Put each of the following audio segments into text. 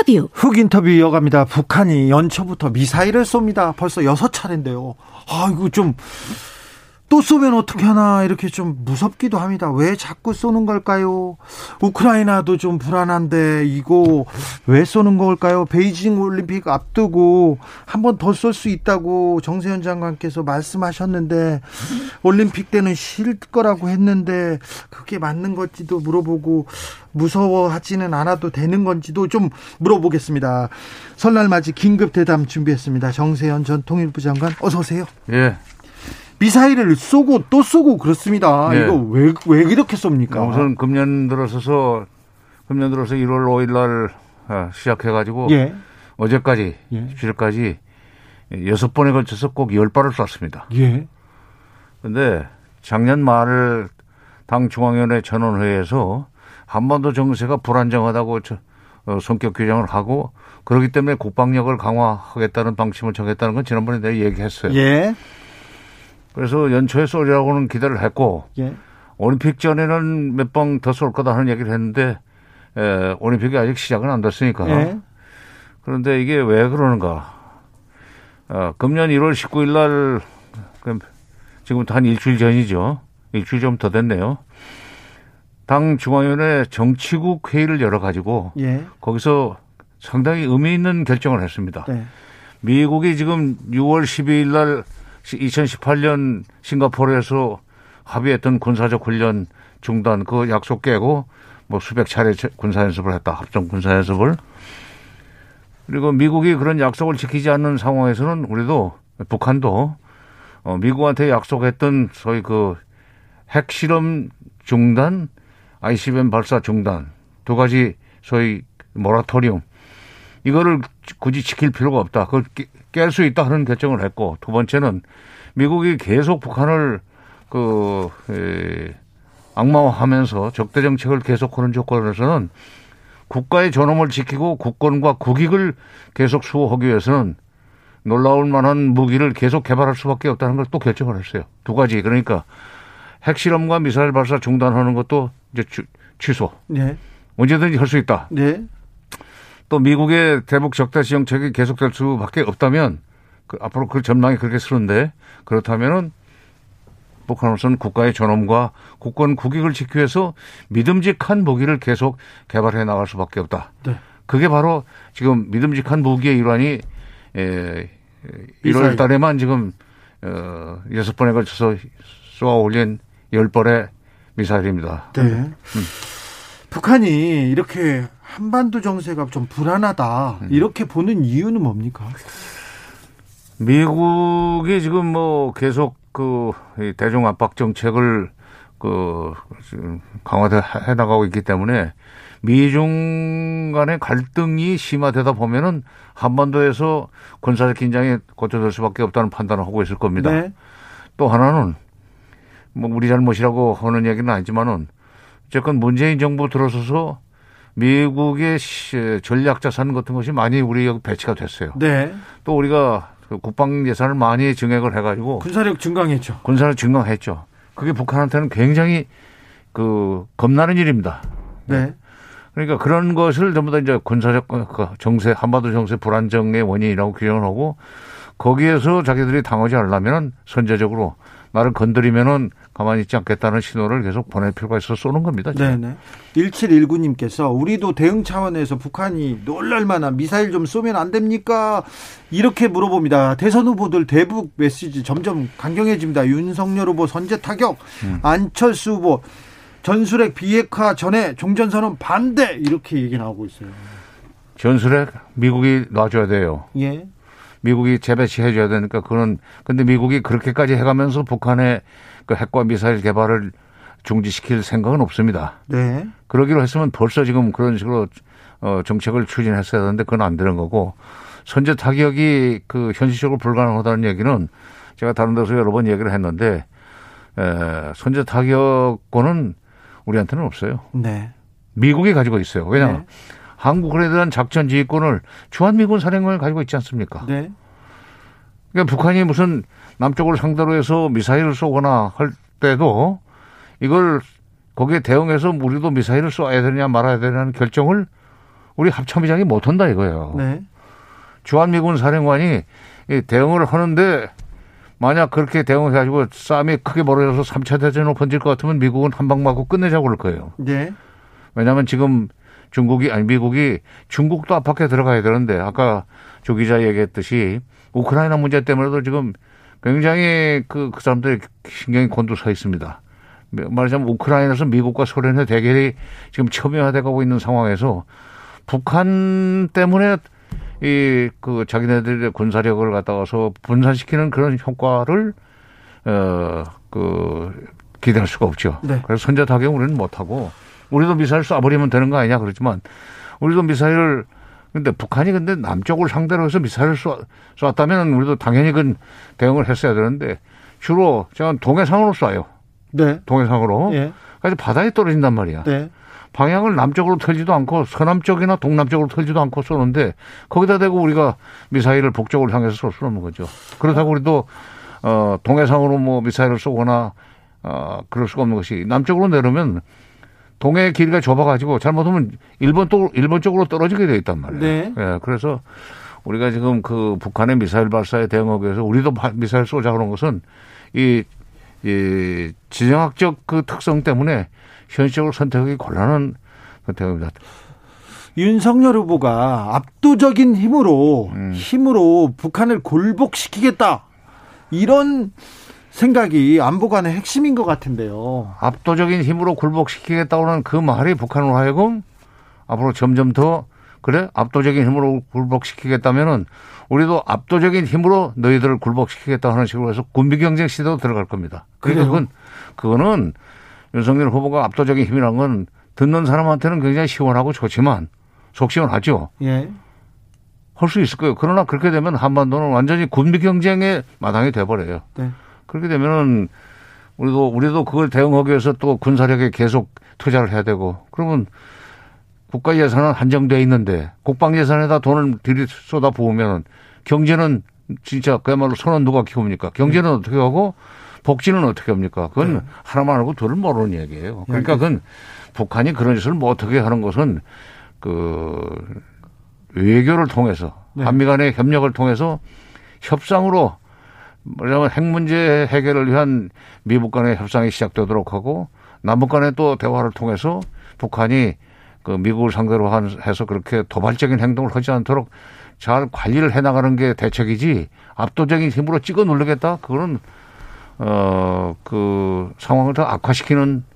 인터뷰. 훅 인터뷰 이어갑니다. 북한이 연초부터 미사일을 쏩니다. 벌써 여섯 차례인데요. 아이고 좀 또 쏘면 어떻게 하나 이렇게 좀 무섭기도 합니다. 왜 자꾸 쏘는 걸까요? 우크라이나도 좀 불안한데 이거 왜 쏘는 걸까요? 베이징 올림픽 앞두고 한 번 더 쏠 수 있다고 정세현 장관께서 말씀하셨는데 올림픽 때는 쉴 거라고 했는데 그게 맞는 건지도 물어보고 무서워하지는 않아도 되는 건지도 좀 물어보겠습니다. 설날 맞이 긴급 대담 준비했습니다. 정세현 전 통일부 장관 어서 오세요. 예. 미사일을 쏘고 또 쏘고 그렇습니다. 네. 이거 왜, 왜 이렇게 쏩니까? 우선 금년 들어서서, 금년 들어서 1월 5일 날 아, 시작해가지고, 예. 어제까지, 예. 17일까지 여섯 번에 걸쳐서 꼭 열 발을 쐈습니다. 예. 근데 작년 말 당 중앙위원회 전원회의에서 한반도 정세가 불안정하다고 저, 어, 성격 규정을 하고 그렇기 때문에 국방력을 강화하겠다는 방침을 정했다는 건 지난번에 내가 얘기했어요. 예. 그래서 연초에 쏘리라고는 기대를 했고 예. 올림픽 전에는 몇번더쏠 거다 하는 얘기를 했는데 에, 올림픽이 아직 시작은 안 됐으니까. 예. 그런데 이게 왜 그러는가? 어, 금년 1월 19일 날 지금부터 한 일주일 전이죠. 일주일 좀 더 됐네요. 당 중앙위원회 정치국 회의를 열어가지고 예. 거기서 상당히 의미 있는 결정을 했습니다. 네. 미국이 지금 6월 12일 날 2018년 싱가포르에서 합의했던 군사적 훈련 중단 그 약속 깨고 뭐 수백 차례 군사 연습을 했다. 합동 군사 연습을. 그리고 미국이 그런 약속을 지키지 않는 상황에서는 우리도 북한도 어 미국한테 약속했던 소위 그 핵실험 중단, ICBM 발사 중단 두 가지 소위 모라토리움 이거를 굳이 지킬 필요가 없다. 그걸 깰 수 있다 하는 결정을 했고 두 번째는 미국이 계속 북한을 그 에, 악마화하면서 적대 정책을 계속하는 조건에서는 국가의 존엄을 지키고 국권과 국익을 계속 수호하기 위해서는 놀라울 만한 무기를 계속 개발할 수밖에 없다는 걸 또 결정을 했어요. 두 가지 그러니까 핵실험과 미사일 발사 중단하는 것도 이제 취소. 네. 언제든지 할 수 있다. 네. 또 미국의 대북 적대시 정책이 계속될 수밖에 없다면 그 앞으로 그 전망이 그렇게 쓰는데 그렇다면은 북한으로서는 국가의 존엄과 국권 국익을 지키기 위해서 믿음직한 무기를 계속 개발해 나갈 수밖에 없다. 네. 그게 바로 지금 믿음직한 무기의 일환이 에, 1월 달에만 지금 어, 여섯 번에 걸쳐서 쏘아 올린 열 발의 미사일입니다. 네. 음. 북한이 이렇게 한반도 정세가 좀 불안하다 음. 이렇게 보는 이유는 뭡니까? 미국이 지금 뭐 계속 그 대중 압박 정책을 그 강화해 나가고 있기 때문에 미중 간의 갈등이 심화되다 보면은 한반도에서 군사적 긴장이 고쳐질 수밖에 없다는 판단을 하고 있을 겁니다. 네. 또 하나는 뭐 우리 잘못이라고 하는 얘기는 아니지만은 어쨌건 문재인 정부 들어서서 미국의 전략 자 산 같은 것이 많이 우리 여기 배치가 됐어요. 네. 또 우리가 그 국방 예산을 많이 증액을 해가지고 군사력 증강했죠. 군사력 증강했죠. 그게 북한한테는 굉장히 그 겁나는 일입니다. 네. 그러니까 그런 것을 전부 다 이제 군사적 그 정세 한반도 정세 불안정의 원인이라고 규정을 하고 거기에서 자기들이 당하지 않으려면 선제적으로 나를 건드리면은 가만히 있지 않겠다는 신호를 계속 보낼 필요가 있어 쏘는 겁니다. 네네. 1719님께서 우리도 대응 차원에서 북한이 놀랄만한 미사일 좀 쏘면 안 됩니까? 이렇게 물어봅니다. 대선 후보들 대북 메시지 점점 강경해집니다. 윤석열 후보 선제 타격, 음. 안철수 후보 전술핵 비핵화 전에 종전선언 반대 이렇게 얘기 나오고 있어요. 전술핵 미국이 놔줘야 돼요. 예. 미국이 재배치해 줘야 되니까 그는 근데 미국이 그렇게까지 해가면서 북한의 그 핵과 미사일 개발을 중지시킬 생각은 없습니다. 네. 그러기로 했으면 벌써 지금 그런 식으로 어, 정책을 추진했어야 하는데 그건 안 되는 거고 선제 타격이 그 현실적으로 불가능하다는 얘기는 제가 다른 데서 여러 번 얘기를 했는데 에, 선제 타격권은 우리한테는 없어요. 네. 미국이 가지고 있어요. 왜냐하면 네. 한국에 대한 작전 지휘권을 주한미군 사령관이 가지고 있지 않습니까? 네. 그러니까 북한이 무슨 남쪽을 상대로 해서 미사일을 쏘거나 할 때도 이걸 거기에 대응해서 우리도 미사일을 쏘아야 되느냐 말아야 되느냐는 결정을 우리 합참의장이 못한다 이거예요. 네. 주한미군 사령관이 대응을 하는데 만약 그렇게 대응해가지고 싸움이 크게 벌어져서 3차 대전으로 번질 것 같으면 미국은 한 방 맞고 끝내자고 그럴 거예요. 네. 왜냐하면 지금 중국이 아니 미국이 중국도 압박해 들어가야 되는데 아까 조 기자 얘기했듯이 우크라이나 문제 때문에도 지금 굉장히 그, 그 사람들이 신경이 곤두서 있습니다. 말하자면 우크라이나에서 미국과 소련의 대결이 지금 첨예화돼 가고 있는 상황에서 북한 때문에 이 그 자기네들의 군사력을 갖다가서 분산시키는 그런 효과를 어그 기대할 수가 없죠. 네. 그래서 선제 타격 우리는 못 하고 우리도 미사일 쏴버리면 되는 거 아니냐 그렇지만 우리도 미사일을 근데 북한이 근데 남쪽을 상대로 해서 미사일을 쏘, 쐈다면 우리도 당연히 그 대응을 했어야 되는데 주로 제가 동해상으로 쏴요. 네. 동해상으로. 예. 그래서 바다에 떨어진단 말이야. 네. 방향을 남쪽으로 틀지도 않고 서남쪽이나 동남쪽으로 틀지도 않고 쏘는데 거기다 대고 우리가 미사일을 북쪽을 향해서 쏠 수는 없는 거죠. 그렇다고 우리도 어 동해상으로 뭐 미사일을 쏘거나 어 그럴 수가 없는 것이 남쪽으로 내려면 동해 길이가 좁아가지고 잘못하면 일본 쪽 일본 쪽으로 떨어지게 돼 있단 말이에요. 네. 예, 그래서 우리가 지금 그 북한의 미사일 발사에 대응하기 위해서 우리도 미사일 쏘자 그런 것은 이, 이 지정학적 그 특성 때문에 현실적으로 선택하기 곤란한 선택입니다. 윤석열 후보가 압도적인 힘으로 음. 힘으로 북한을 굴복시키겠다 이런 생각이 안보관의 핵심인 것 같은데요. 압도적인 힘으로 굴복시키겠다고는 그 말이 북한으로 하여금 앞으로 점점 더 그래 압도적인 힘으로 굴복시키겠다면은 우리도 압도적인 힘으로 너희들을 굴복시키겠다 하는 식으로 해서 군비 경쟁 시대도 들어갈 겁니다. 그러니까 그건 그거는 윤석열 후보가 압도적인 힘이란 건 듣는 사람한테는 굉장히 시원하고 좋지만 속 시원하죠. 예. 할 수 있을 거예요. 그러나 그렇게 되면 한반도는 완전히 군비 경쟁의 마당이 돼버려요. 네. 그렇게 되면은 우리도 우리도 그걸 대응하기 위해서 또 군사력에 계속 투자를 해야 되고 그러면 국가 예산은 한정돼 있는데 국방 예산에다 돈을 들이 쏟아 부으면 경제는 진짜 그야말로 손은 누가 키웁니까? 경제는 네. 어떻게 하고 복지는 어떻게 합니까? 그건 네. 하나만 알고 둘을 모르는 얘기예요. 그러니까 그건 북한이 그런 짓을 뭐 어떻게 하는 것은 그 외교를 통해서 네. 한미 간의 협력을 통해서 협상으로 뭐냐면 핵 문제 해결을 위한 미국 간의 협상이 시작되도록 하고 남북 간의 또 대화를 통해서 북한이 그 미국을 상대로 해서 그렇게 도발적인 행동을 하지 않도록 잘 관리를 해 나가는 게 대책이지 압도적인 힘으로 찍어 누르겠다? 그거는 어, 그 상황을 더 악화시키는 어,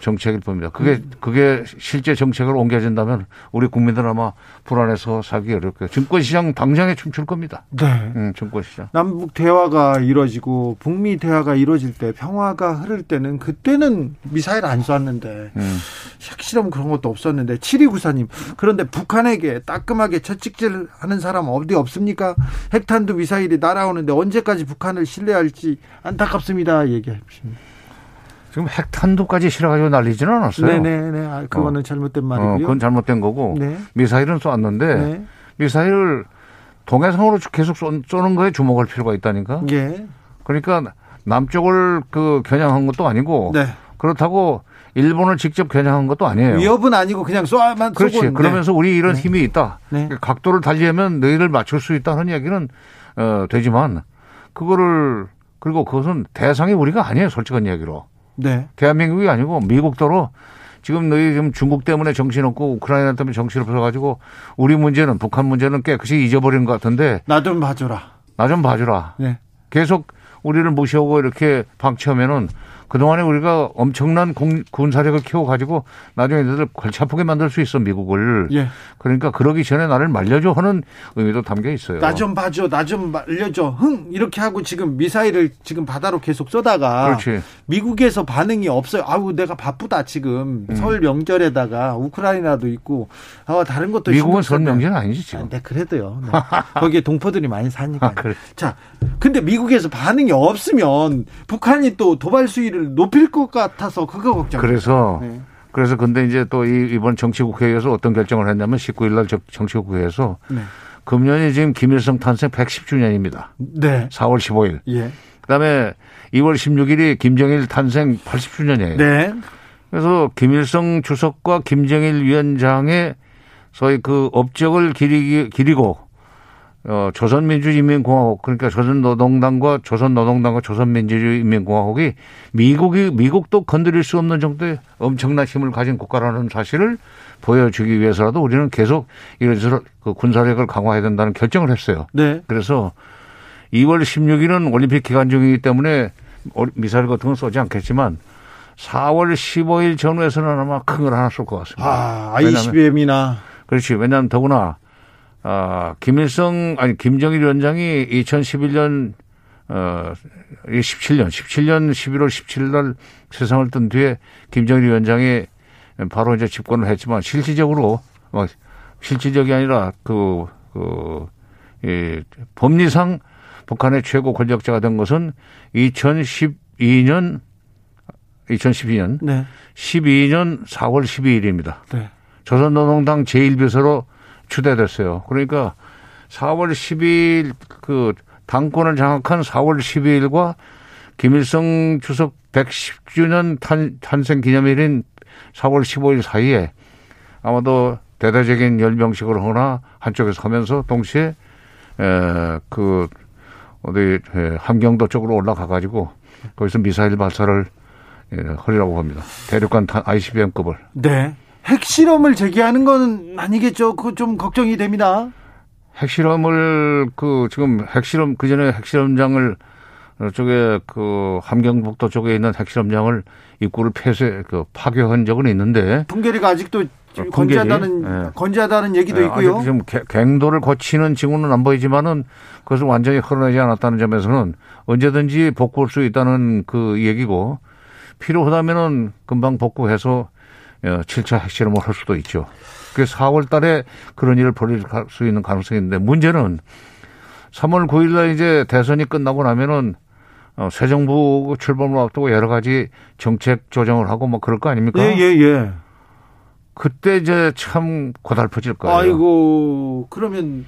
정책일 겁니다. 그게 음. 그게 실제 정책으로 옮겨진다면 우리 국민들 아마 불안해서 살기 어렵고요. 증권시장 당장에 춤출 겁니다. 네. 음, 증권시장. 남북 대화가 이루어지고 북미 대화가 이루어질 때 평화가 흐를 때는 그때는 미사일 안 쐈는데 음. 핵실험 그런 것도 없었는데 7294님 그런데 북한에게 따끔하게 채찍질 하는 사람 어디 없습니까? 핵탄두 미사일이 날아오는데 언제까지 북한을 신뢰할지 안타깝습니다. 얘기해 주십니다. 지금 핵탄두까지 실어가지고 날리지는 않았어요. 네네네. 아, 그거는 어. 잘못된 말이고요. 어, 그건 잘못된 거고 네. 미사일은 쏘았는데 네. 미사일을 동해상으로 계속 쏘는 거에 주목할 필요가 있다니까. 예. 그러니까 남쪽을 그 겨냥한 것도 아니고 네. 그렇다고 일본을 직접 겨냥한 것도 아니에요. 위협은 아니고 그냥 쏘아만 그렇지. 쏘고. 그러면서 네. 우리 이런 네. 힘이 있다. 네. 각도를 달리하면 너희를 맞출 수 있다는 얘기는 어, 되지만 그거를 그리고 그것은 대상이 우리가 아니에요. 솔직한 얘기로. 네. 대한민국이 아니고 미국도로 지금 너희 지금 중국 때문에 정신없고 우크라이나 때문에 정신없어 가지고 우리 문제는 북한 문제는 깨끗이 잊어버린 것 같은데 나 좀 봐주라. 나 좀 봐주라. 네. 계속 우리를 무시하고 이렇게 방치하면은 그동안에 우리가 엄청난 공, 군사력을 키워가지고 나중에 얘들 골치 아프게 만들 수 있어, 미국을. 예. 그러니까 그러기 전에 나를 말려줘 하는 의미도 담겨 있어요. 나 좀 봐줘, 나 좀 말려줘, 흥! 이렇게 하고 지금 미사일을 지금 바다로 계속 쏘다가. 그렇지. 미국에서 반응이 없어요. 아우, 내가 바쁘다, 지금. 음. 설 명절에다가 우크라이나도 있고, 아, 다른 것도 미국은 설 명절 아니지, 지금. 아, 네, 그래도요. 네. 거기에 동포들이 많이 사니까. 아, 그래. 자, 근데 미국에서 반응이 없으면 북한이 또 도발 수위를 높일 것 같아서 그거 걱정. 그래서 네. 그래서 근데 이제 또 이번 정치국회에서 어떤 결정을 했냐면 19일 날 정치국회에서 네. 금년이 지금 김일성 탄생 110주년입니다. 네. 4월 15일. 예. 그다음에 2월 16일이 김정일 탄생 80주년이에요. 네. 그래서 김일성 주석과 김정일 위원장의 소위 그 업적을 기리기, 기리고 어, 조선민주인민공화국 그러니까 조선노동당과 조선노동당과 조선민주주의인민공화국이 미국이 미국도 건드릴 수 없는 정도의 엄청난 힘을 가진 국가라는 사실을 보여주기 위해서라도 우리는 계속 이런저런 그 군사력을 강화해야 된다는 결정을 했어요. 네. 그래서 2월 16일은 올림픽 기간 중이기 때문에 미사일 같은 건 쏘지 않겠지만 4월 15일 전후에서는 아마 큰 걸 하나 쏠 것 같습니다. 아, ICBM이나. 그렇지. 왜냐하면 더구나 아, 김일성, 아니, 김정일 위원장이 2011년, 어, 17년, 17년 11월 17일 날 세상을 뜬 뒤에 김정일 위원장이 바로 이제 집권을 했지만 실질적으로, 뭐, 실질적이 아니라 그, 그, 이, 법리상 북한의 최고 권력자가 된 것은 2012년, 2012년, 네. 12년 4월 12일입니다. 네. 조선노동당 제1비서로 추대됐어요. 그러니까 4월 10일 그 당권을 장악한 4월 12일과 김일성 주석 110주년 탄, 탄생 기념일인 4월 15일 사이에 아마도 대대적인 열병식을 하거나 한쪽에서 하면서 동시에 에 그 어디 함경도 쪽으로 올라가 가지고 거기서 미사일 발사를 예, 하리라고 합니다. 대륙간 ICBM급을. 네. 핵실험을 제기하는 건 아니겠죠? 그거 좀 걱정이 됩니다. 핵실험을 그 지금 핵실험 그 전에 핵실험장을 쪽에 그 함경북도 쪽에 있는 핵실험장을 입구를 폐쇄 그 파괴한 적은 있는데 풍계리가 아직도 어, 건재하다는 예. 건재하다는 얘기도 예, 있고요. 좀 갱도를 거치는 징후는 안 보이지만은 그것을 완전히 흘러내지 않았다는 점에서는 언제든지 복구할 수 있다는 그 얘기고 필요하다면은 금방 복구해서 7차 어, 핵실험을 할 수도 있죠. 그래서 4월 달에 그런 일을 벌일 수 있는 가능성이 있는데 문제는 3월 9일 날 이제 대선이 끝나고 나면은 어, 새 정부 출범을 앞두고 여러 가지 정책 조정을 하고 뭐 그럴 거 아닙니까? 예, 예, 예. 그때 이제 참 고달퍼질 거예요. 아이고, 그러면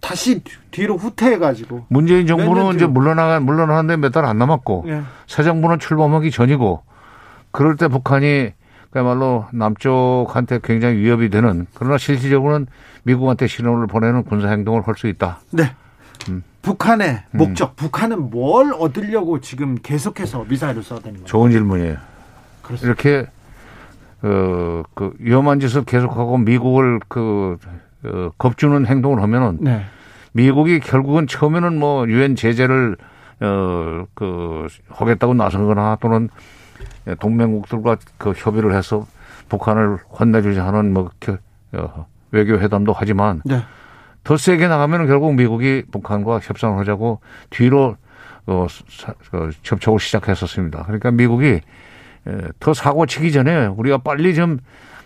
다시 뒤로 후퇴해가지고. 문재인 정부는 이제 물러나가, 물러나는데 몇 달 안 남았고, 예. 새 정부는 출범하기 전이고, 그럴 때 북한이 그야말로 남쪽한테 굉장히 위협이 되는 그러나 실질적으로는 미국한테 신호를 보내는 군사 행동을 할 수 있다. 네. 음. 북한의 음. 목적, 음. 북한은 뭘 얻으려고 지금 계속해서 미사일을 쏴대는 거예요? 좋은 질문이에요. 그렇습니다. 이렇게 어, 그 위험한 짓을 계속하고 미국을 그 어, 겁주는 행동을 하면은 네. 미국이 결국은 처음에는 뭐 유엔 제재를 어 그 하겠다고 나서거나 또는 예, 동맹국들과 그 협의를 해서 북한을 혼내주지 않은 뭐 어, 외교 회담도 하지만 네. 더 세게 나가면 결국 미국이 북한과 협상을 하자고 뒤로 어, 사, 어, 접촉을 시작했었습니다. 그러니까 미국이 예, 더 사고 치기 전에 우리가 빨리 좀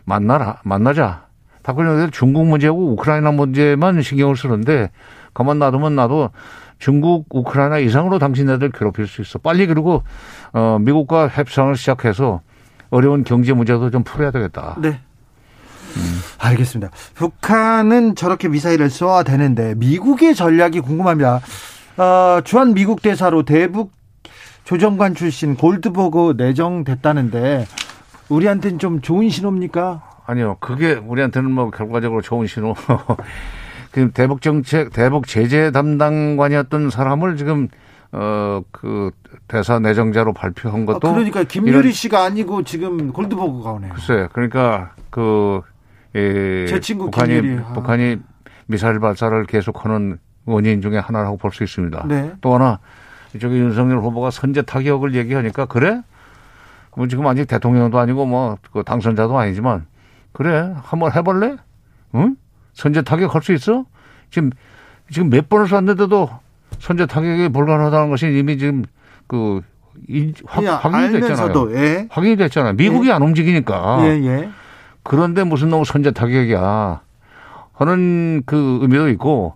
만나라 만나자. 박근혜 중국 문제하고 우크라이나 문제만 신경을 쓰는데 가만 놔두면 나도 중국, 우크라이나 이상으로 당신네들 괴롭힐 수 있어. 빨리 그리고 어 미국과 협상을 시작해서 어려운 경제 문제도 좀 풀어야 되겠다. 네. 음. 알겠습니다. 북한은 저렇게 미사일을 쏘아 되는데 미국의 전략이 궁금합니다. 어, 주한 미국 대사로 대북 조정관 출신 골드버그 내정됐다는데 우리한테는 좀 좋은 신호입니까? 아니요. 그게 우리한테는 뭐 결과적으로 좋은 신호. 그 대북 정책, 대북 제재 담당관이었던 사람을 지금 어그 대사 내정자로 발표한 것도 아, 그러니까 김유리 씨가 아니고 지금 골드버그가 오네요. 글쎄, 그러니까 그 예, 제 친구 북한이 김유리. 아. 북한이 미사일 발사를 계속하는 원인 중에 하나라고 볼 수 있습니다. 네. 또 하나 이쪽에 윤석열 후보가 선제 타격을 얘기하니까 그래 뭐 지금 아직 대통령도 아니고 뭐 그 당선자도 아니지만 그래 한번 해볼래? 응? 선제 타격 할 수 있어? 지금 지금 몇 번을 쐈는데도 선제 타격이 불가능하다는 것이 이미 지금 그 확, 확인이 됐잖아요. 예. 확인이 됐잖아요. 미국이 예. 안 움직이니까. 예, 예. 그런데 무슨 너무 선제 타격이야 하는 그 의미도 있고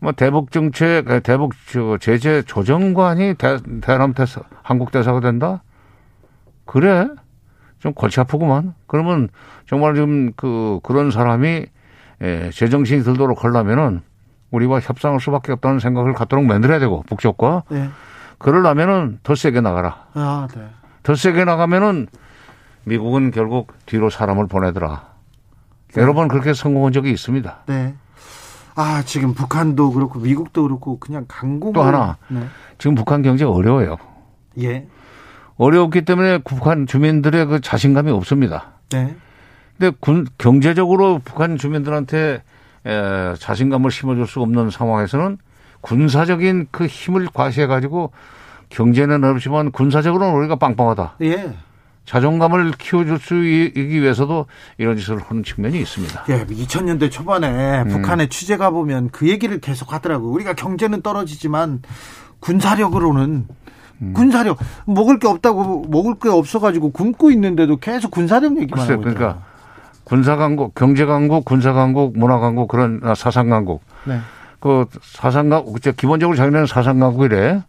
뭐 대북 정책, 대북 제재 조정관이 대, 대남 대사, 한국 대사가 된다? 그래? 좀 골치 아프구만. 그러면 정말 좀 그, 그런 사람이 예, 제정신이 들도록 하려면은 우리와 협상할 수밖에 없다는 생각을 갖도록 만들어야 되고, 북쪽과. 네. 그러려면은 더 세게 나가라. 아, 네. 더 세게 나가면은 미국은 결국 뒤로 사람을 보내더라. 네. 여러 번 그렇게 성공한 적이 있습니다. 네. 아, 지금 북한도 그렇고 미국도 그렇고 그냥 강국. 또 하나. 네. 지금 북한 경제 어려워요. 예. 어려웠기 때문에 북한 주민들의 그 자신감이 없습니다. 네. 근데 군, 경제적으로 북한 주민들한테 에, 자신감을 심어줄 수 없는 상황에서는 군사적인 그 힘을 과시해 가지고 경제는 어렵지만 군사적으로는 우리가 빵빵하다. 예. 자존감을 키워줄 수 있기 위해서도 이런 짓을 하는 측면이 있습니다. 예, 2000년대 초반에 음. 북한에 취재 가보면 그 얘기를 계속 하더라고요. 우리가 경제는 떨어지지만 군사력으로는 음. 군사력 먹을 게 없다고 먹을 게 없어가지고 굶고 있는데도 계속 군사력 얘기만 글쎄, 하고 있죠. 그러니까 군사 강국, 경제 강국, 군사 강국, 문화 강국 그런 아, 사상 강국. 네. 그 사상 강국 기본적으로 자기네는 사상 강국이래.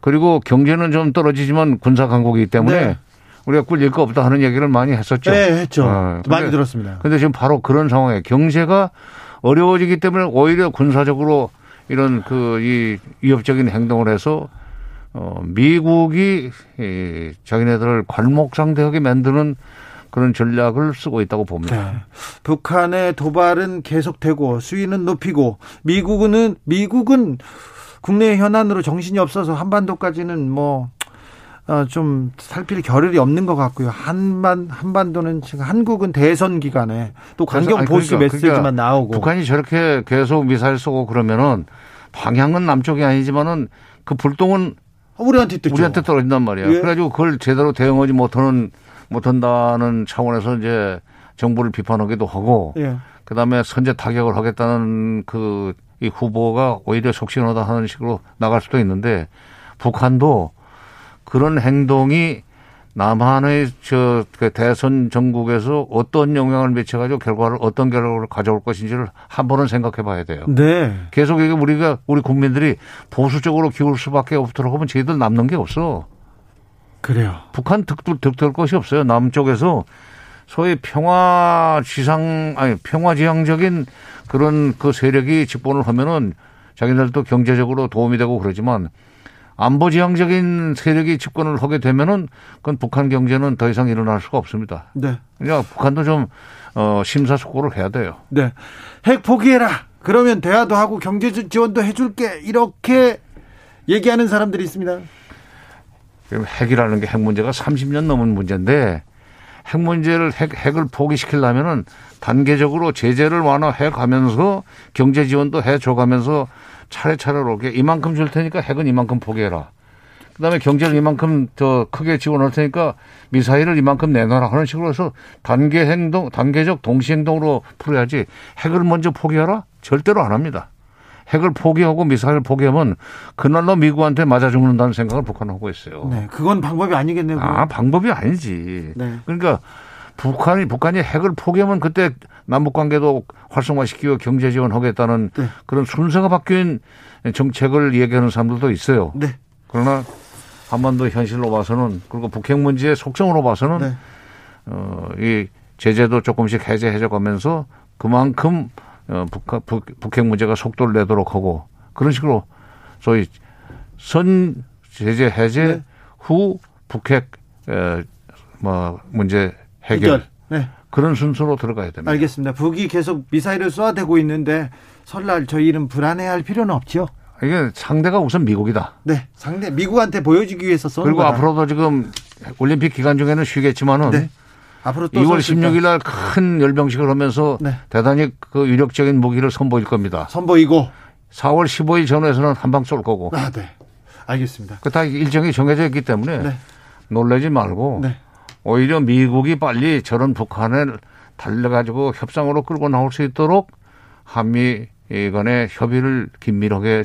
그리고 경제는 좀 떨어지지만 군사 강국이기 때문에 네. 우리가 꿀릴 거 없다 하는 얘기를 많이 했었죠. 네, 했죠. 어, 많이 들었습니다. 근데 지금 바로 그런 상황에 경제가 어려워지기 때문에 오히려 군사적으로 이런 그 이 위협적인 행동을 해서 어, 미국이 이 자기네들을 괄목상대하게 만드는 그런 전략을 쓰고 있다고 봅니다. 네. 북한의 도발은 계속되고 수위는 높이고 미국은 미국은 국내 현안으로 정신이 없어서 한반도까지는 뭐 어, 좀 살필 겨를이 없는 것 같고요. 한반 한반도는 지금 한국은 대선 기간에 또 강경 보수 그러니까, 메시지만 그러니까 나오고 북한이 저렇게 계속 미사일 쏘고 그러면은 방향은 남쪽이 아니지만은 그 불똥은 우리한테. 우리한테 떨어진단 말이야. 예. 그래가지고 그걸 제대로 대응하지 못하는 못한다는 차원에서 이제 정부를 비판하기도 하고, 예. 그 다음에 선제 타격을 하겠다는 그 이 후보가 오히려 속신하다 하는 식으로 나갈 수도 있는데 북한도 그런 행동이 남한의 저그 대선 전국에서 어떤 영향을 미쳐가지고 결과를 어떤 결과를 가져올 것인지를 한 번은 생각해 봐야 돼요. 네. 계속 이게 우리가 우리 국민들이 보수적으로 기울 수밖에 없도록 하면 저희들 남는 게 없어. 그래요. 북한 득들 득들 것이 없어요. 남쪽에서 소위 평화 지상 아니 평화 지향적인 그런 그 세력이 집권을 하면은 자기들도 경제적으로 도움이 되고 그러지만 안보 지향적인 세력이 집권을 하게 되면은 그건 북한 경제는 더 이상 일어날 수가 없습니다. 네. 그러니까 북한도 좀 어, 심사숙고를 해야 돼요. 네. 핵 포기해라. 그러면 대화도 하고 경제 지원도 해줄게. 이렇게 얘기하는 사람들이 있습니다. 핵이라는 게 핵 문제가 30년 넘은 문제인데 핵 문제를 핵, 핵을 포기시키려면은 단계적으로 제재를 완화해 가면서 경제 지원도 해 줘가면서 차례차례로 이만큼 줄 테니까 핵은 이만큼 포기해라. 그다음에 경제를 이만큼 더 크게 지원할 테니까 미사일을 이만큼 내놔라 하는 식으로 해서 단계 행동, 단계적 동시 행동으로 풀어야지 핵을 먼저 포기하라? 절대로 안 합니다. 핵을 포기하고 미사일을 포기하면 그날로 미국한테 맞아 죽는다는 생각을 북한은 하고 있어요. 네, 그건 방법이 아니겠네요. 아, 방법이 아니지. 네. 그러니까 북한이 북한이 핵을 포기하면 그때 남북 관계도 활성화시키고 경제 지원하겠다는 네. 그런 순서가 바뀐 정책을 얘기하는 사람들도 있어요. 네. 그러나 한반도 현실로 봐서는 그리고 북핵 문제의 속성으로 봐서는 네. 어, 이 제재도 조금씩 해제해져 가면서 그만큼 어, 북, 북, 북핵 문제가 속도를 내도록 하고 그런 식으로 소위 선 제재 해제 네. 후 북핵 에, 뭐 문제 해결. 네. 그런 순서로 들어가야 됩니다. 알겠습니다. 북이 계속 미사일을 쏘아대고 있는데 설날 저희는 불안해할 필요는 없죠. 이게 상대가 우선 미국이다. 네, 상대 미국한테 보여주기 위해서 쏘는 그리고 거다. 앞으로도 지금 올림픽 기간 중에는 쉬겠지만은 네. 앞으로 또 2월 16일 날 큰 열병식을 하면서 네. 대단히 그 유력적인 무기를 선보일 겁니다. 선보이고 4월 15일 전후에서는 한 방 쏠 거고. 아, 네. 알겠습니다. 그 다 일정이 정해져 있기 때문에 네. 놀라지 말고 네. 오히려 미국이 빨리 저런 북한을 달래가지고 협상으로 끌고 나올 수 있도록 한미 간의 협의를 긴밀하게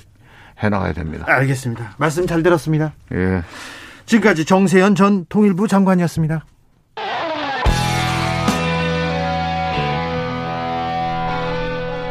해나가야 됩니다. 알겠습니다. 말씀 잘 들었습니다. 예. 지금까지 정세현 전 통일부 장관이었습니다.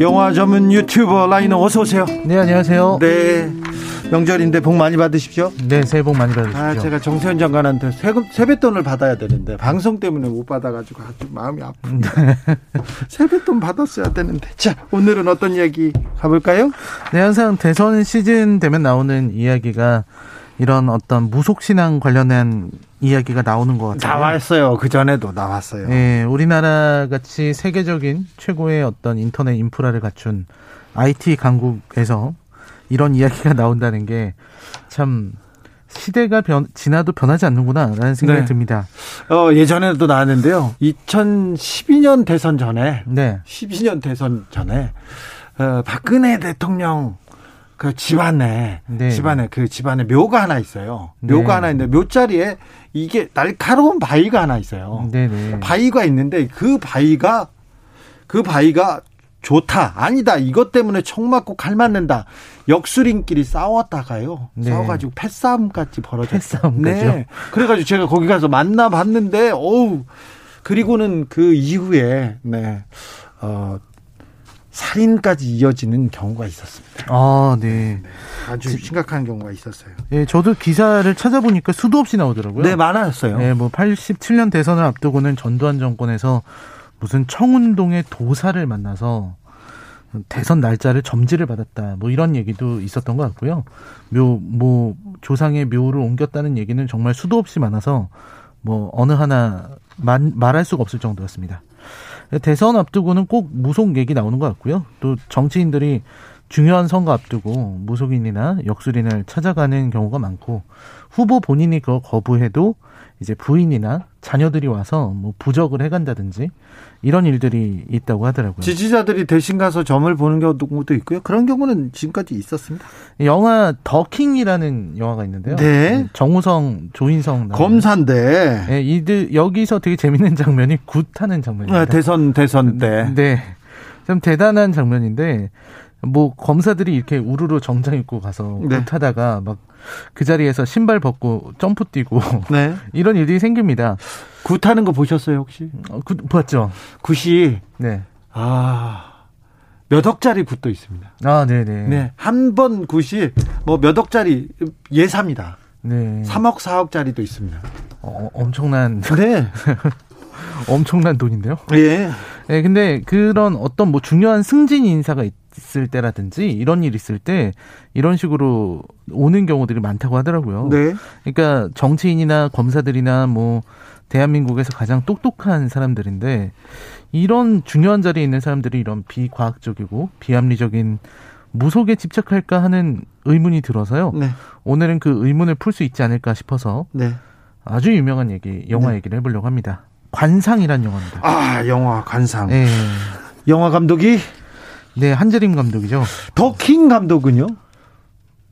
영화 전문 유튜버 라이너 어서 오세요. 네, 안녕하세요. 네. 명절인데 복 많이 받으십시오. 네, 새해 복 많이 받으십시오. 아, 제가 정세현 장관한테 세금, 세뱃돈을 받아야 되는데 방송 때문에 못 받아가지고 아주 마음이 아픕니다. 세뱃돈 받았어야 되는데. 자, 오늘은 어떤 이야기 가볼까요? 네, 항상 대선 시즌 되면 나오는 이야기가 이런 어떤 무속신앙 관련한 이야기가 나오는 것 같아요. 나왔어요. 그 전에도 나왔어요. 네, 우리나라 같이 세계적인 최고의 어떤 인터넷 인프라를 갖춘 IT 강국에서 이런 이야기가 나온다는 게 참 시대가 변, 지나도 변하지 않는구나라는 생각이 네. 듭니다. 어, 예전에도 나왔는데요. 2012년 대선 전에, 네. 12년 대선 전에, 어, 박근혜 대통령 그 집안에, 네. 집안에, 그 집안에 묘가 하나 있어요. 묘가 네. 하나 있는데, 묘자리에 이게 날카로운 바위가 하나 있어요. 네, 네. 바위가 있는데, 그 바위가, 그 바위가 좋다. 아니다. 이것 때문에 총 맞고 칼 맞는다. 역술인끼리 싸웠다가요. 네. 싸워가지고 패싸움까지 벌어졌어요. 패싸움까지요? 네. 그래가지고 제가 거기 가서 만나봤는데, 어우. 그리고는 그 이후에, 네. 어, 살인까지 이어지는 경우가 있었습니다. 아, 네. 네. 아주 심각한 경우가 있었어요. 네, 저도 기사를 찾아보니까 수도 없이 나오더라고요. 네, 많았어요. 네, 뭐 87년 대선을 앞두고는 전두환 정권에서 무슨 청운동의 도사를 만나서 대선 날짜를 점지를 받았다. 뭐 이런 얘기도 있었던 것 같고요. 묘, 뭐 조상의 묘를 옮겼다는 얘기는 정말 수도 없이 많아서 뭐 어느 하나 말, 말할 수가 없을 정도였습니다. 대선 앞두고는 꼭 무속 얘기 나오는 것 같고요. 또 정치인들이 중요한 선거 앞두고 무속인이나 역술인을 찾아가는 경우가 많고 후보 본인이 그걸 거부해도 이제 부인이나 자녀들이 와서 뭐 부적을 해간다든지 이런 일들이 있다고 하더라고요. 지지자들이 대신 가서 점을 보는 경우도 있고요. 그런 경우는 지금까지 있었습니다. 영화 더킹이라는 영화가 있는데요. 네. 정우성, 조인성 검사인데. 네, 이들 여기서 되게 재밌는 장면이 굿하는 장면입니다. 네, 대선 대선 때. 네. 좀 대단한 장면인데 뭐 검사들이 이렇게 우르르 정장 입고 가서 네. 굿하다가 막 그 자리에서 신발 벗고 점프 뛰고 네. 이런 일들이 생깁니다. 굿하는 거 보셨어요 혹시? 어, 굿 봤죠. 굿이 네. 아. 몇 억짜리 굿도 있습니다. 아, 네네. 네. 한 번 굿이 뭐 몇 억짜리 예사입니다. 네. 3억, 4억짜리도 있습니다. 어, 엄청난. 네. 엄청난 돈인데요. 예. 네, 근데 그런 어떤 뭐 중요한 승진 인사가 있, 있을 때라든지 이런 일 있을 때 이런 식으로 오는 경우들이 많다고 하더라고요. 네. 그러니까 정치인이나 검사들이나 뭐 대한민국에서 가장 똑똑한 사람들인데 이런 중요한 자리에 있는 사람들이 이런 비과학적이고 비합리적인 무속에 집착할까 하는 의문이 들어서요. 네. 오늘은 그 의문을 풀 수 있지 않을까 싶어서 네. 아주 유명한 얘기, 영화 네. 얘기를 해보려고 합니다. 관상이란 영화입니다. 아, 영화 관상. 네. 영화 감독이 네, 한재림 감독이죠. 더킹 감독은요?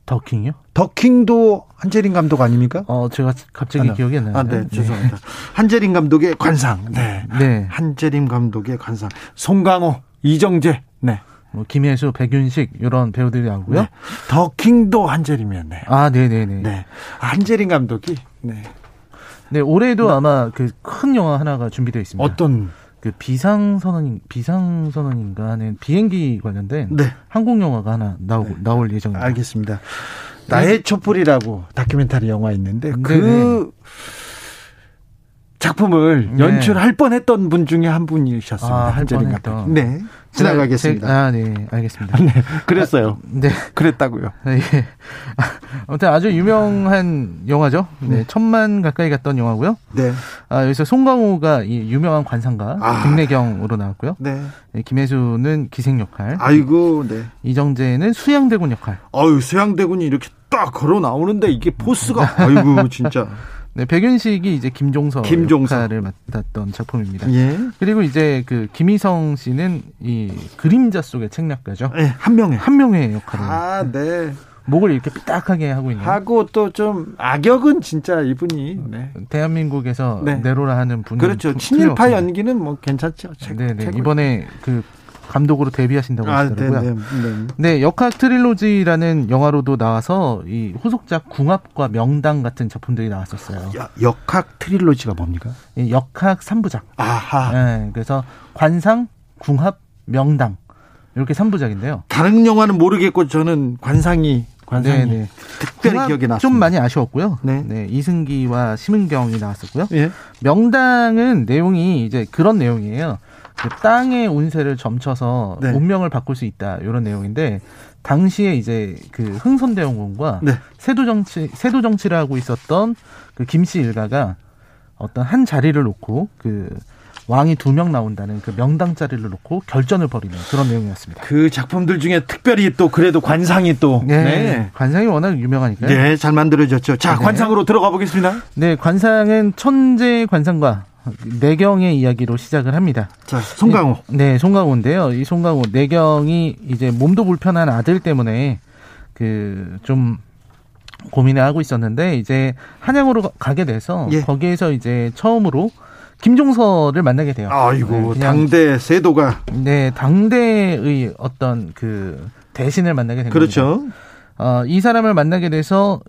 더킹이요? 더킹도 한재림 감독 아닙니까? 어, 제가 갑자기 아, 기억이 안 나요. 아, 네, 네. 죄송합니다. 네. 한재림 감독의 관상. 네. 네. 한재림 감독의 관상. 송강호, 이정재. 네. 뭐 김혜수, 백윤식 이런 배우들이 나오고요. 네. 더킹도 한재림이었네요. 아, 네, 네, 네. 네. 한재림 감독이 네. 네, 올해도 네. 아마 그 큰 영화 하나가 준비되어 있습니다. 어떤 그 비상선언인 비상선언인가 하는 비행기 관련된 네. 한국 영화가 하나 나오 네. 나올 예정입니다. 알겠습니다. 나의 촛불이라고 다큐멘터리 영화 있는데 그 작품을 네. 연출할 뻔했던 분 중에 한 분이셨습니다. 아, 할 뻔했던. 네. 지나가겠습니다. 제, 아, 네, 알겠습니다. 네, 그랬어요. 아, 네, 그랬다고요. 네. 아무튼 아주 유명한 영화죠. 네, 네, 천만 가까이 갔던 영화고요. 네. 아, 여기서 송강호가 이 유명한 관상가 아. 김래경으로 나왔고요. 네. 네. 김혜수는 기생 역할. 아이고, 네. 이정재는 수양대군 역할. 아유, 수양대군이 이렇게 딱 걸어 나오는데 이게 포스가 아이고 진짜. 네, 백윤식이 이제 김종서, 김종서. 역할을 맡았던 작품입니다. 예. 그리고 이제 그 김희성 씨는 이 그림자 속의 책략가죠. 네, 한 명의 한 명의 역할을. 아, 네. 목을 이렇게 삐딱하게 하고 있는. 하고 또 좀 악역은 진짜 이분이 네. 대한민국에서 네. 내로라 하는 분. 그렇죠. 친일파 연기는 뭐 괜찮죠. 네네. 네. 이번에 그 감독으로 데뷔하신다고 아, 하시더라고요. 아, 네, 네, 네. 역학 트릴로지라는 영화로도 나와서 이 후속작 궁합과 명당 같은 작품들이 나왔었어요. 야, 역학 트릴로지가 뭡니까? 예, 역학 3부작. 아하. 네, 그래서 관상, 궁합, 명당 이렇게 3부작인데요. 다른 영화는 모르겠고 저는 관상이 관상이 네네. 네. 특별히 기억이 났습니다. 좀 많이 아쉬웠고요. 네. 네. 이승기와 심은경이 나왔었고요. 예. 명당은 내용이 이제 그런 내용이에요. 그 땅의 운세를 점쳐서 네. 운명을 바꿀 수 있다 이런 내용인데 당시에 이제 그 흥선대원군과 네. 세도 정치 세도 정치를 하고 있었던 그 김씨 일가가 어떤 한 자리를 놓고 그 왕이 두 명 나온다는 그 명당 자리를 놓고 결전을 벌이는 그런 내용이었습니다. 그 작품들 중에 특별히 또 그래도 관상이 또 네, 네. 관상이 워낙 유명하니까요. 네, 잘 만들어졌죠. 자, 네. 관상으로 들어가 보겠습니다. 네, 관상은 천재 관상과 내경의 이야기로 시작을 합니다. 자, 송강호. 네, 송강호인데요. 이 송강호 내경이 이제 몸도 불편한 아들 때문에 그 좀 고민을 하고 있었는데 이제 한양으로 가게 돼서 예. 거기에서 이제 처음으로 김종서를 만나게 돼요. 아이고 네, 당대 세도가 네 당대의 어떤 그 대신을 만나게 된 그렇죠. 어, 이 사람을 만나게 돼서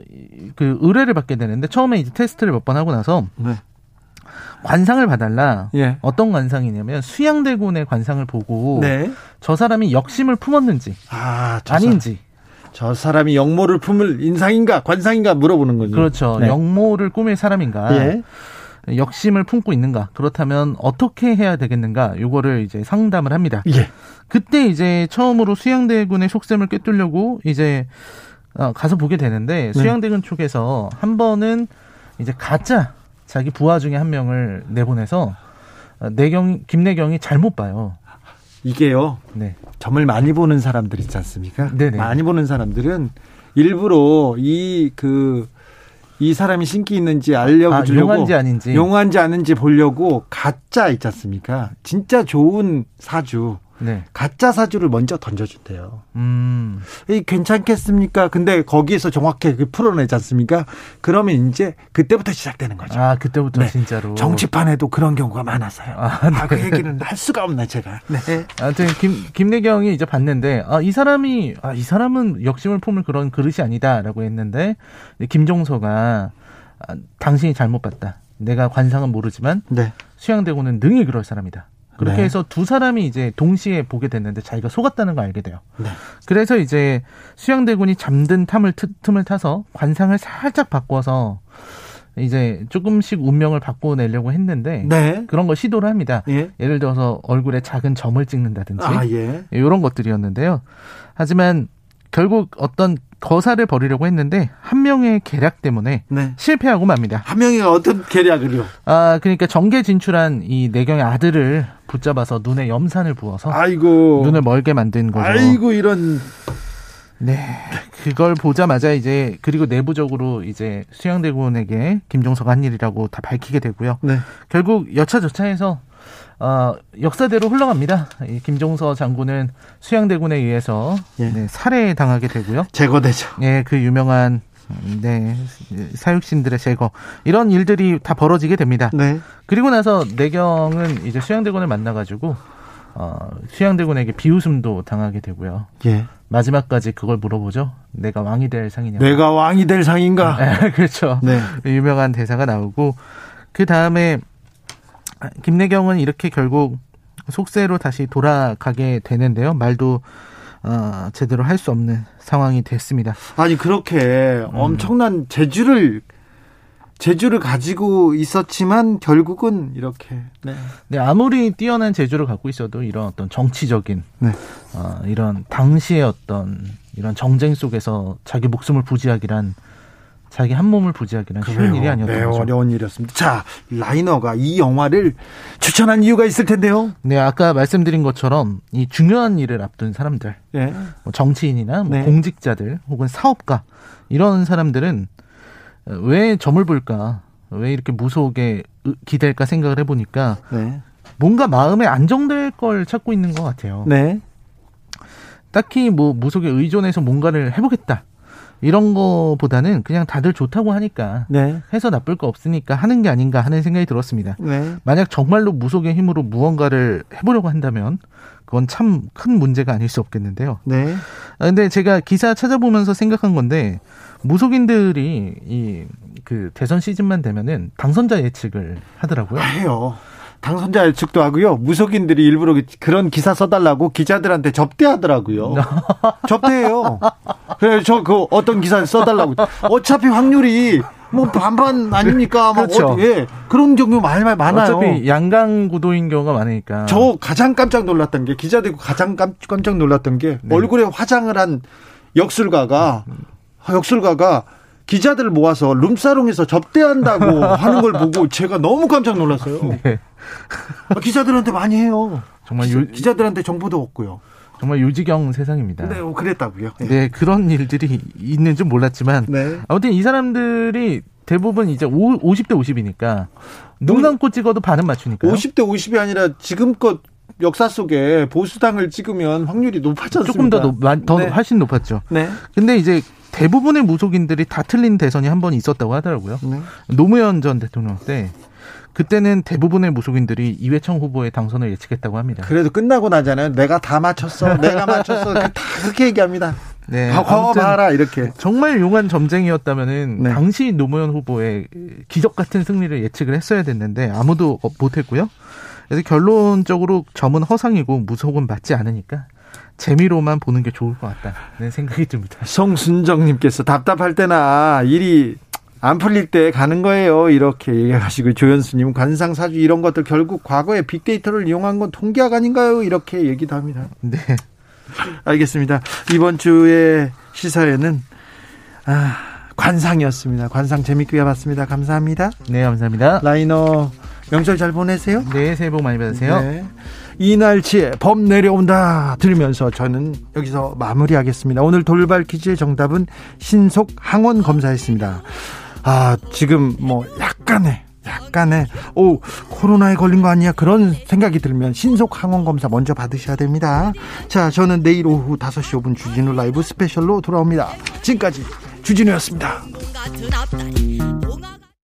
그 의뢰를 받게 되는데 처음에 이제 테스트를 몇 번 하고 나서 네. 관상을 봐달라. 예. 어떤 관상이냐면 수양대군의 관상을 보고 네. 저 사람이 역심을 품었는지 아, 아닌지. 저 사람이 역모를 품을 인상인가 관상인가 물어보는 거죠. 그렇죠. 네. 역모를 꾸밀 사람인가. 예. 역심을 품고 있는가. 그렇다면 어떻게 해야 되겠는가. 요거를 이제 상담을 합니다. 예. 그때 이제 처음으로 수양대군의 속셈을 꿰뚫려고 이제 어, 가서 보게 되는데 네. 수양대군 쪽에서 한 번은 이제 가짜 자기 부하 중에 한 명을 내보내서 내경 김내경이 잘못 봐요. 이게요. 네. 점을 많이 보는 사람들 있지 않습니까? 네네. 많이 보는 사람들은 일부러 이 그, 이 사람이 신기 있는지 알려주려고. 아, 용한지 아닌지. 용한지 아닌지 보려고 가짜 있지 않습니까? 진짜 좋은 사주. 네. 가짜 사주를 먼저 던져준대요. 음. 이 괜찮겠습니까? 근데 거기에서 정확하게 그 풀어내지 않습니까? 그러면 이제 그때부터 시작되는 거죠. 아, 그때부터 네. 진짜로. 정치판에도 그런 경우가 많았어요. 아, 네. 아, 그 얘기는 할 수가 없네, 제가. 네. 아무튼 김, 김내경이 이제 봤는데, 아, 이 사람이, 아, 이 사람은 역심을 품을 그런 그릇이 아니다라고 했는데, 김종서가 아, 당신이 잘못 봤다. 내가 관상은 모르지만 네. 수양대고는 능히 그럴 사람이다. 그렇게 네. 해서 두 사람이 이제 동시에 보게 됐는데 자기가 속았다는 걸 알게 돼요. 네. 그래서 이제 수양대군이 잠든 탐을 틈을 타서 관상을 살짝 바꿔서 이제 조금씩 운명을 바꿔내려고 했는데 네. 그런 걸 시도를 합니다. 예. 를 들어서 얼굴에 작은 점을 찍는다든지 아, 예. 이런 것들이었는데요. 하지만 결국 어떤 거사를 벌이려고 했는데 한 명의 계략 때문에 네. 실패하고 맙니다. 한 명이 어떤 계략을요? 아 그러니까 정계 진출한 이 내경의 아들을 붙잡아서 눈에 염산을 부어서 아이고 눈을 멀게 만든 거죠. 아이고 이런 네 그걸 보자마자 이제 그리고 내부적으로 이제 수양대군에게 김종서가 한 일이라고 다 밝히게 되고요. 네. 결국 여차저차해서 어, 역사대로 흘러갑니다. 이 김종서 장군은 수양대군에 의해서 예. 네, 살해당하게 되고요. 제거되죠. 예, 그 유명한 네 사육신들의 제거 이런 일들이 다 벌어지게 됩니다. 네. 그리고 나서 내경은 이제 수양대군을 만나가지고 어, 수양대군에게 비웃음도 당하게 되고요. 예. 마지막까지 그걸 물어보죠. 내가 왕이 될 상이냐? 내가 왕이 될 상인가? 네, 그렇죠. 네. 유명한 대사가 나오고 그 다음에 김내경은 이렇게 결국 속세로 다시 돌아가게 되는데요. 말도 어, 제대로 할 수 없는 상황이 됐습니다. 아니 그렇게 음. 엄청난 재주를 재주를 가지고 있었지만 결국은 이렇게 네. 네 아무리 뛰어난 재주를 갖고 있어도 이런 어떤 정치적인 네. 어, 이런 당시의 어떤 이런 정쟁 속에서 자기 목숨을 부지하기란 자기 한 몸을 부지하기란 쉬운 일이 아니었던 네, 거죠. 어려운 일이었습니다. 자, 라이너가 이 영화를 추천한 이유가 있을 텐데요. 네, 아까 말씀드린 것처럼 이 중요한 일을 앞둔 사람들, 네. 뭐 정치인이나 뭐 네. 공직자들 혹은 사업가 이런 사람들은 왜 점을 볼까? 왜 이렇게 무속에 기댈까 생각을 해보니까 네. 뭔가 마음에 안정될 걸 찾고 있는 것 같아요. 네. 딱히 뭐 무속에 의존해서 뭔가를 해보겠다. 이런 거보다는 그냥 다들 좋다고 하니까 네. 해서 나쁠 거 없으니까 하는 게 아닌가 하는 생각이 들었습니다. 네. 만약 정말로 무속의 힘으로 무언가를 해보려고 한다면 그건 참 큰 문제가 아닐 수 없겠는데요. 네. 아, 근데 제가 기사 찾아보면서 생각한 건데 무속인들이 이 그 대선 시즌만 되면은 당선자 예측을 하더라고요. 해요. 당선자 예측도 하고요. 무속인들이 일부러 그런 기사 써달라고 기자들한테 접대하더라고요. 접대해요. 그래 저그 어떤 기사 써달라고. 어차피 확률이 뭐 반반 아닙니까? 그렇죠. 어, 예. 그런 경우 많이 많아요. 어차피 양강 구도인 경우가 많으니까. 저 가장 깜짝 놀랐던 게 기자들이 가장 깜짝 놀랐던 게 네. 얼굴에 화장을 한 역술가가 역술가가 기자들을 모아서 룸사롱에서 접대한다고 하는 걸 보고 제가 너무 깜짝 놀랐어요. 네. 아, 기자들한테 많이 해요. 정말 유, 기자들한테 정보도 없고요. 정말 유지경 세상입니다. 네, 뭐 그랬다고요. 네. 네, 그런 일들이 있는 줄 몰랐지만 네. 아무튼 이 사람들이 대부분 이제 50대 50이니까 눈 감고 찍어도 반은 맞추니까. 50대 50이 아니라 지금껏 역사 속에 보수당을 찍으면 확률이 높았지 않습니까? 조금 더, 높, 더 네. 훨씬 높았죠. 네. 근데 이제 대부분의 무속인들이 다 틀린 대선이 한 번 있었다고 하더라고요. 네. 노무현 전 대통령 때 그때는 대부분의 무속인들이 이회창 후보의 당선을 예측했다고 합니다. 그래도 끝나고 나잖아요. 내가 다 맞췄어. 내가 맞췄어. 다 그렇게 얘기합니다. 네. 봐, 봐라 이렇게. 정말 용한 점쟁이였다면은 네. 당시 노무현 후보의 기적 같은 승리를 예측을 했어야 됐는데 아무도 못했고요. 그래서 결론적으로 점은 허상이고 무속은 맞지 않으니까 재미로만 보는 게 좋을 것 같다는 생각이 듭니다. 성순정님께서 답답할 때나 일이 안 풀릴 때 가는 거예요. 이렇게 얘기하시고 조현수님 관상 사주 이런 것들 결국 과거에 빅데이터를 이용한 건 통계학 아닌가요? 이렇게 얘기도 합니다. 네. 알겠습니다. 이번 주에 시사회는 아, 관상이었습니다. 관상 재밌게 봤습니다. 감사합니다. 네, 감사합니다. 라이너 명절 잘 보내세요. 네, 새해 복 많이 받으세요. 네. 이날치에 범 내려온다 들으면서 저는 여기서 마무리하겠습니다. 오늘 돌발 퀴즈의 정답은 신속 항원 검사였습니다. 아, 지금 뭐 약간의 약간의 오 코로나에 걸린 거 아니야 그런 생각이 들면 신속 항원 검사 먼저 받으셔야 됩니다. 자, 저는 내일 오후 5시 5분 주진우 라이브 스페셜로 돌아옵니다. 지금까지 주진우였습니다.